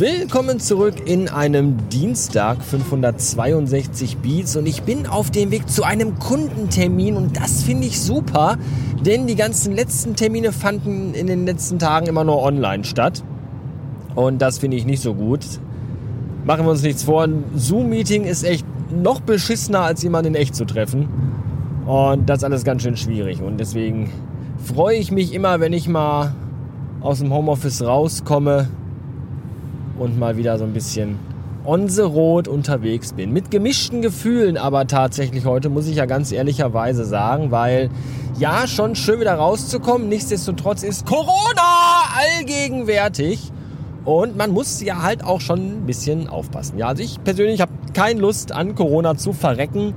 Willkommen zurück in einem Dienstag 562 Beats. Und ich bin auf dem Weg zu einem Kundentermin. Und das finde ich super, denn die ganzen letzten Termine fanden in den letzten Tagen immer nur online statt. Und das finde ich nicht so gut. Machen wir uns nichts vor, ein Zoom-Meeting ist echt noch beschissener als jemanden in echt zu treffen. Und das ist alles ganz schön schwierig. Und deswegen freue ich mich immer, wenn ich mal aus dem Homeoffice rauskomme und mal wieder so ein bisschen on the road unterwegs bin. Mit gemischten Gefühlen aber tatsächlich heute, muss ich ja ganz ehrlicherweise sagen, weil ja, schon schön wieder rauszukommen. Nichtsdestotrotz ist Corona allgegenwärtig. Und man muss ja halt auch schon ein bisschen aufpassen. Ja, also ich persönlich habe keine Lust an Corona zu verrecken.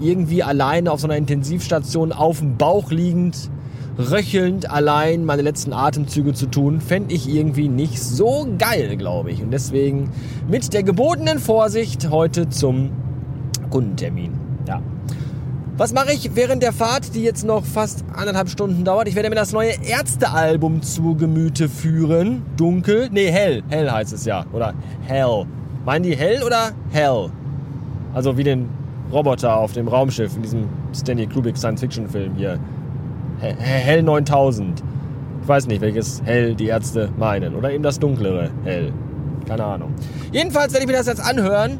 Irgendwie alleine auf so einer Intensivstation auf dem Bauch liegend röchelnd allein meine letzten Atemzüge zu tun, fände ich irgendwie nicht so geil, glaube ich. Und deswegen mit der gebotenen Vorsicht heute zum Kundentermin. Ja. Was mache ich während der Fahrt, die jetzt noch fast anderthalb Stunden dauert? Ich werde mir das neue Ärztealbum zu Gemüte führen. Dunkel, nee, hell. Hell heißt es ja. Oder hell. Meinen die hell oder hell? Also wie den Roboter auf dem Raumschiff in diesem Stanley Kubrick Science-Fiction-Film hier. Hell 9000. Ich weiß nicht, welches Hell die Ärzte meinen. Oder eben das dunklere Hell. Keine Ahnung. Jedenfalls werde ich mir das jetzt anhören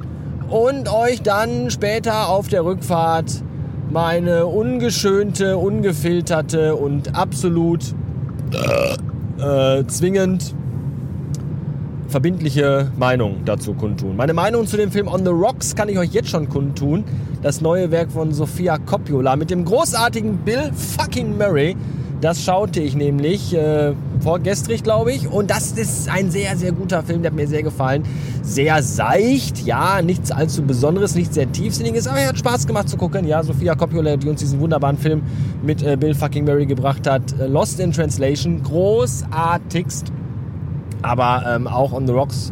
und euch dann später auf der Rückfahrt meine ungeschönte, ungefilterte und absolut äh, zwingend verbindliche Meinung dazu kundtun. Meine Meinung zu dem Film On the Rocks kann ich euch jetzt schon kundtun. Das neue Werk von Sofia Coppola mit dem großartigen Bill fucking Murray. Das schaute ich nämlich äh, vorgestrig, glaube ich. Und das ist ein sehr, sehr guter Film. Der hat mir sehr gefallen. Sehr seicht, ja, nichts allzu Besonderes, nichts sehr Tiefsinniges, aber er hat Spaß gemacht zu gucken. Ja, Sofia Coppola, die uns diesen wunderbaren Film mit äh, Bill fucking Murray gebracht hat. Äh, Lost in Translation, großartigst aber ähm, auch On the Rocks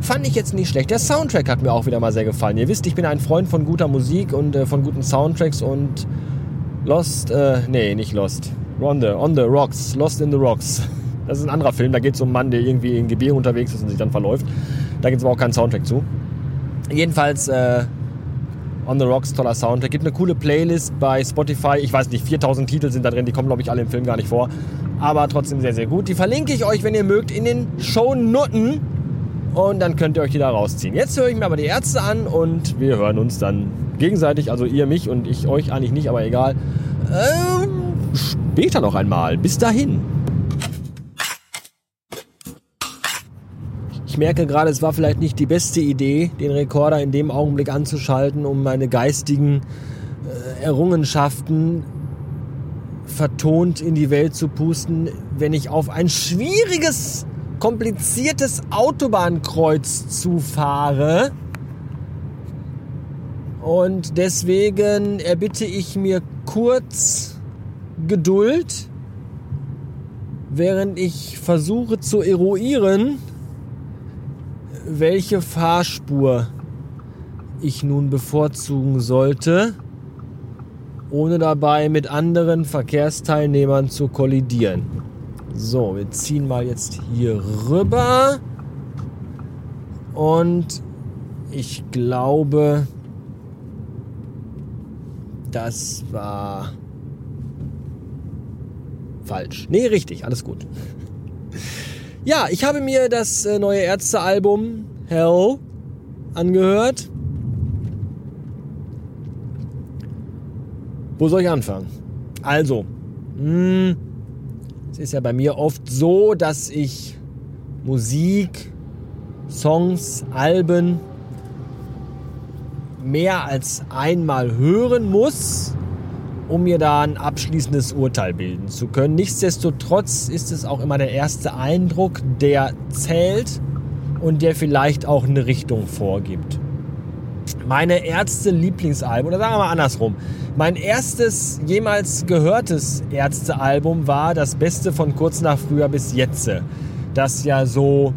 fand ich jetzt nicht schlecht. Der Soundtrack hat mir auch wieder mal sehr gefallen. Ihr wisst, ich bin ein Freund von guter Musik und äh, von guten Soundtracks und Lost, äh, nee, nicht Lost. On the, on the Rocks, Lost in the Rocks. Das ist ein anderer Film, da geht es um einen Mann, der irgendwie in Gebirge unterwegs ist und sich dann verläuft. Da gibt es aber auch keinen Soundtrack zu. Jedenfalls, äh, On the Rocks, toller Soundtrack. Gibt eine coole Playlist bei Spotify. Ich weiß nicht, 4000 Titel sind da drin, die kommen, glaube ich, alle im Film gar nicht vor aber trotzdem sehr, sehr gut. Die verlinke ich euch, wenn ihr mögt, in den Shownoten und dann könnt ihr euch die da rausziehen. Jetzt höre ich mir aber die Ärzte an und wir hören uns dann gegenseitig, also ihr mich und ich euch eigentlich nicht, aber egal. Ähm, später noch einmal. Bis dahin. Ich merke gerade, es war vielleicht nicht die beste Idee, den Rekorder in dem Augenblick anzuschalten, um meine geistigen äh, Errungenschaften vertont in die Welt zu pusten, wenn ich auf ein schwieriges, kompliziertes Autobahnkreuz zufahre. Und deswegen erbitte ich mir kurz Geduld, während ich versuche zu eruieren, welche Fahrspur ich nun bevorzugen sollte ohne dabei mit anderen Verkehrsteilnehmern zu kollidieren. So, wir ziehen mal jetzt hier rüber. Und ich glaube, das war falsch. Nee, richtig, alles gut. Ja, ich habe mir das äh, neue Ärztealbum Hell angehört. Wo soll ich anfangen? Also, mh, hm, es ist ja bei mir oft so, dass ich Musik, Songs, Alben mehr als einmal hören muss, um mir da ein abschließendes Urteil bilden zu können. Nichtsdestotrotz ist es auch immer der erste Eindruck, der zählt und der vielleicht auch eine Richtung vorgibt meine Ärzte-Lieblingsalbum, oder sagen wir mal andersrum. Mein erstes jemals gehörtes Ärzte-Album war das Beste von kurz nach früher bis jetzt. Das ja so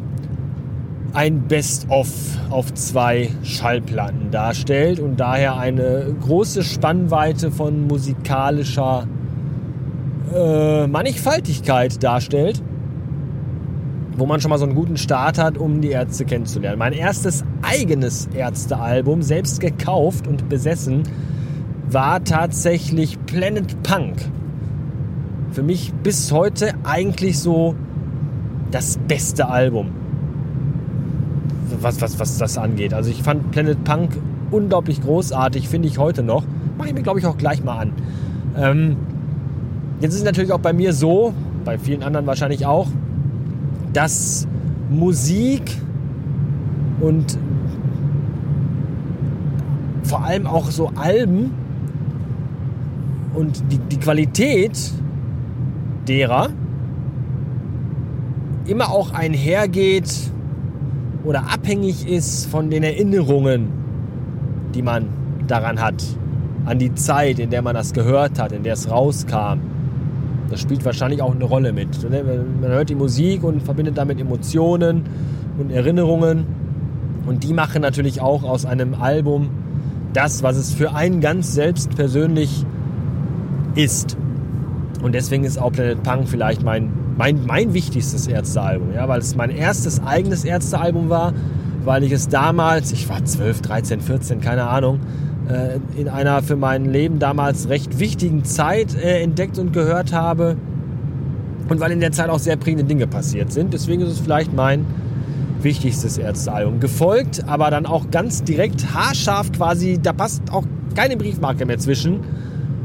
ein Best-of auf zwei Schallplatten darstellt und daher eine große Spannweite von musikalischer äh, Mannigfaltigkeit darstellt. Wo man schon mal so einen guten Start hat, um die Ärzte kennenzulernen. Mein erstes eigenes Ärztealbum, selbst gekauft und besessen, war tatsächlich Planet Punk. Für mich bis heute eigentlich so das beste Album, was, was, was das angeht. Also ich fand Planet Punk unglaublich großartig, finde ich heute noch. Mache ich mir, glaube ich, auch gleich mal an. Ähm, jetzt ist es natürlich auch bei mir so, bei vielen anderen wahrscheinlich auch, dass Musik und vor allem auch so Alben und die, die Qualität derer immer auch einhergeht oder abhängig ist von den Erinnerungen, die man daran hat, an die Zeit, in der man das gehört hat, in der es rauskam. Das spielt wahrscheinlich auch eine Rolle mit. Ne? Man hört die Musik und verbindet damit Emotionen und Erinnerungen. Und die machen natürlich auch aus einem Album das, was es für einen ganz selbst persönlich ist. Und deswegen ist auch Planet Punk vielleicht mein, mein, mein wichtigstes Ärztealbum. Ja? Weil es mein erstes eigenes Ärztealbum war, weil ich es damals, ich war 12, 13, 14, keine Ahnung, in einer für mein Leben damals recht wichtigen Zeit äh, entdeckt und gehört habe. Und weil in der Zeit auch sehr prägende Dinge passiert sind. Deswegen ist es vielleicht mein wichtigstes Ärztealbum. Gefolgt, aber dann auch ganz direkt, haarscharf quasi, da passt auch keine Briefmarke mehr zwischen,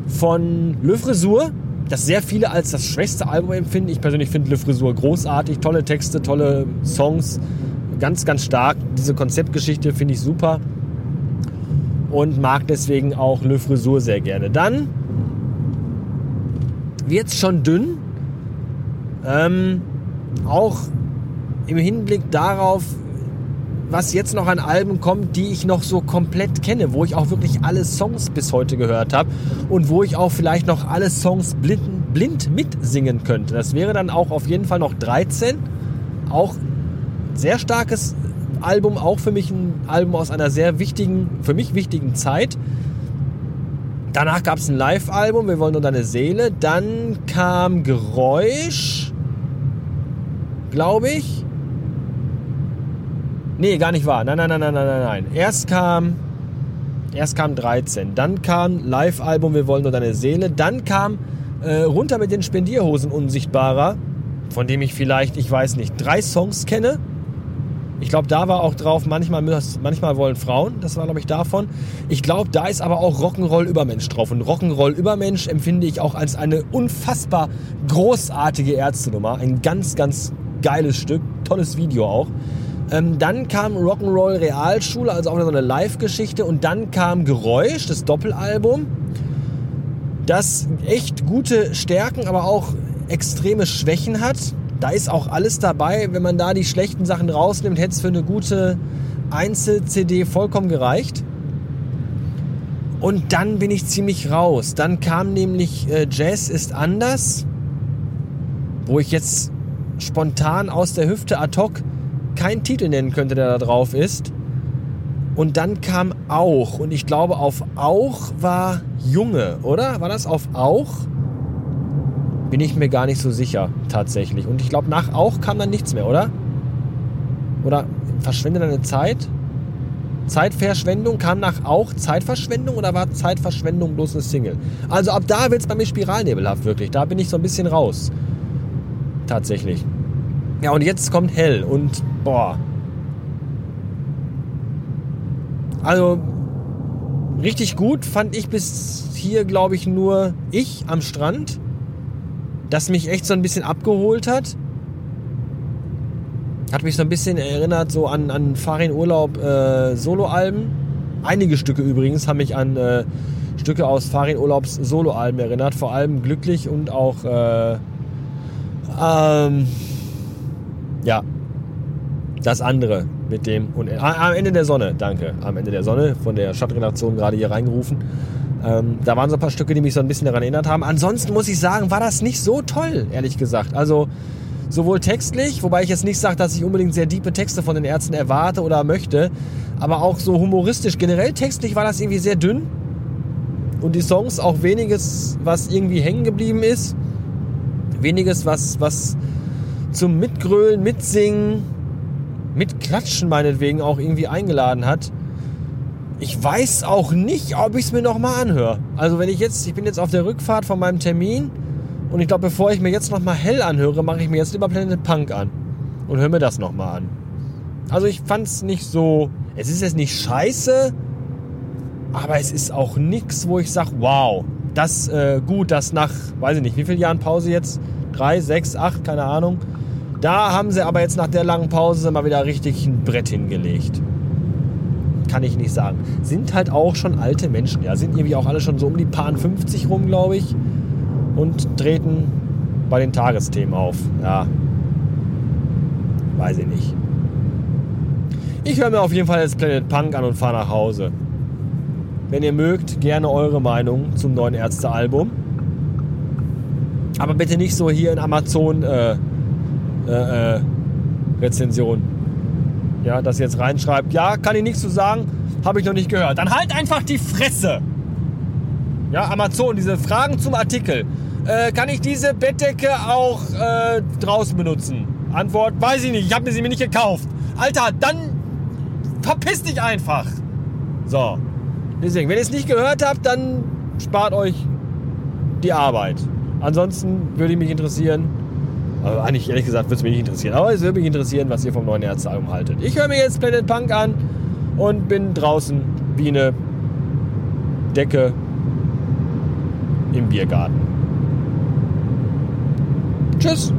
von Le Frisur, das sehr viele als das schwächste Album empfinden. Ich persönlich finde Le Frisur großartig, tolle Texte, tolle Songs, ganz, ganz stark. Diese Konzeptgeschichte finde ich super und mag deswegen auch Le Frisur sehr gerne. Dann wird es schon dünn. Ähm, auch im Hinblick darauf, was jetzt noch an Alben kommt, die ich noch so komplett kenne, wo ich auch wirklich alle Songs bis heute gehört habe und wo ich auch vielleicht noch alle Songs blind, blind mitsingen könnte. Das wäre dann auch auf jeden Fall noch 13. Auch sehr starkes Album, auch für mich ein Album aus einer sehr wichtigen, für mich wichtigen Zeit. Danach gab es ein Live-Album, Wir wollen nur deine Seele. Dann kam Geräusch, glaube ich. Nee, gar nicht wahr. Nein, nein, nein, nein, nein, nein, nein. Erst kam, erst kam 13. Dann kam Live-Album Wir wollen nur deine Seele. Dann kam äh, Runter mit den Spendierhosen Unsichtbarer, von dem ich vielleicht, ich weiß nicht, drei Songs kenne. Ich glaube, da war auch drauf, manchmal, manchmal wollen Frauen, das war, glaube ich, davon. Ich glaube, da ist aber auch Rock'n'Roll Übermensch drauf. Und Rock'n'Roll Übermensch empfinde ich auch als eine unfassbar großartige Ärztenummer. Ein ganz, ganz geiles Stück, tolles Video auch. Ähm, dann kam Rock'n'Roll Realschule, also auch so eine Live-Geschichte. Und dann kam Geräusch, das Doppelalbum, das echt gute Stärken, aber auch extreme Schwächen hat da ist auch alles dabei. Wenn man da die schlechten Sachen rausnimmt, hätte es für eine gute Einzel-CD vollkommen gereicht. Und dann bin ich ziemlich raus. Dann kam nämlich äh, Jazz ist anders, wo ich jetzt spontan aus der Hüfte ad hoc keinen Titel nennen könnte, der da drauf ist. Und dann kam Auch. Und ich glaube, auf Auch war Junge, oder? War das auf Auch? Bin ich mir gar nicht so sicher, tatsächlich. Und ich glaube, nach auch kam dann nichts mehr, oder? Oder verschwende deine Zeit? Zeitverschwendung kam nach auch Zeitverschwendung oder war Zeitverschwendung bloß eine Single? Also ab da wird es bei mir spiralnebelhaft, wirklich. Da bin ich so ein bisschen raus. Tatsächlich. Ja, und jetzt kommt hell und boah. Also richtig gut fand ich bis hier, glaube ich, nur ich am Strand das mich echt so ein bisschen abgeholt hat. Hat mich so ein bisschen erinnert so an, an Farin Urlaub äh, Soloalben. Einige Stücke übrigens haben mich an äh, Stücke aus Farin Urlaubs Soloalben erinnert. Vor allem Glücklich und auch äh, ähm, ja, das andere mit dem und am Ende der Sonne, danke, am Ende der Sonne von der Stadtredaktion gerade hier reingerufen. Ähm, da waren so ein paar Stücke, die mich so ein bisschen daran erinnert haben. Ansonsten muss ich sagen, war das nicht so toll, ehrlich gesagt. Also sowohl textlich, wobei ich jetzt nicht sage, dass ich unbedingt sehr diepe Texte von den Ärzten erwarte oder möchte, aber auch so humoristisch. Generell textlich war das irgendwie sehr dünn. Und die Songs auch weniges, was irgendwie hängen geblieben ist. Weniges, was, was zum Mitgrölen, Mitsingen, Mitklatschen meinetwegen auch irgendwie eingeladen hat. Ich weiß auch nicht, ob ich es mir nochmal anhöre. Also wenn ich jetzt, ich bin jetzt auf der Rückfahrt von meinem Termin und ich glaube, bevor ich mir jetzt nochmal hell anhöre, mache ich mir jetzt lieber Planet Punk an und höre mir das nochmal an. Also ich fand es nicht so, es ist jetzt nicht scheiße, aber es ist auch nichts, wo ich sage, wow, das äh, gut, das nach, weiß ich nicht, wie viele Jahren Pause jetzt? Drei, sechs, acht, keine Ahnung. Da haben sie aber jetzt nach der langen Pause mal wieder richtig ein Brett hingelegt kann ich nicht sagen. Sind halt auch schon alte Menschen, ja. Sind irgendwie auch alle schon so um die paar 50 rum, glaube ich. Und treten bei den Tagesthemen auf. Ja. Weiß ich nicht. Ich höre mir auf jeden Fall jetzt Planet Punk an und fahre nach Hause. Wenn ihr mögt, gerne eure Meinung zum neuen Ärzte-Album. Aber bitte nicht so hier in Amazon äh, äh, äh, Rezension ja, das jetzt reinschreibt, ja, kann ich nichts zu sagen, habe ich noch nicht gehört. Dann halt einfach die Fresse. Ja, Amazon, diese Fragen zum Artikel. Äh, kann ich diese Bettdecke auch äh, draußen benutzen? Antwort, weiß ich nicht, ich habe sie mir nicht gekauft. Alter, dann verpiss dich einfach. So. Deswegen, wenn ihr es nicht gehört habt, dann spart euch die Arbeit. Ansonsten würde ich mich interessieren, aber eigentlich, ehrlich gesagt, würde es mich nicht interessieren. Aber es würde mich interessieren, was ihr vom neuen Ärztealbum haltet. Ich höre mir jetzt Planet Punk an und bin draußen wie eine Decke im Biergarten. Tschüss!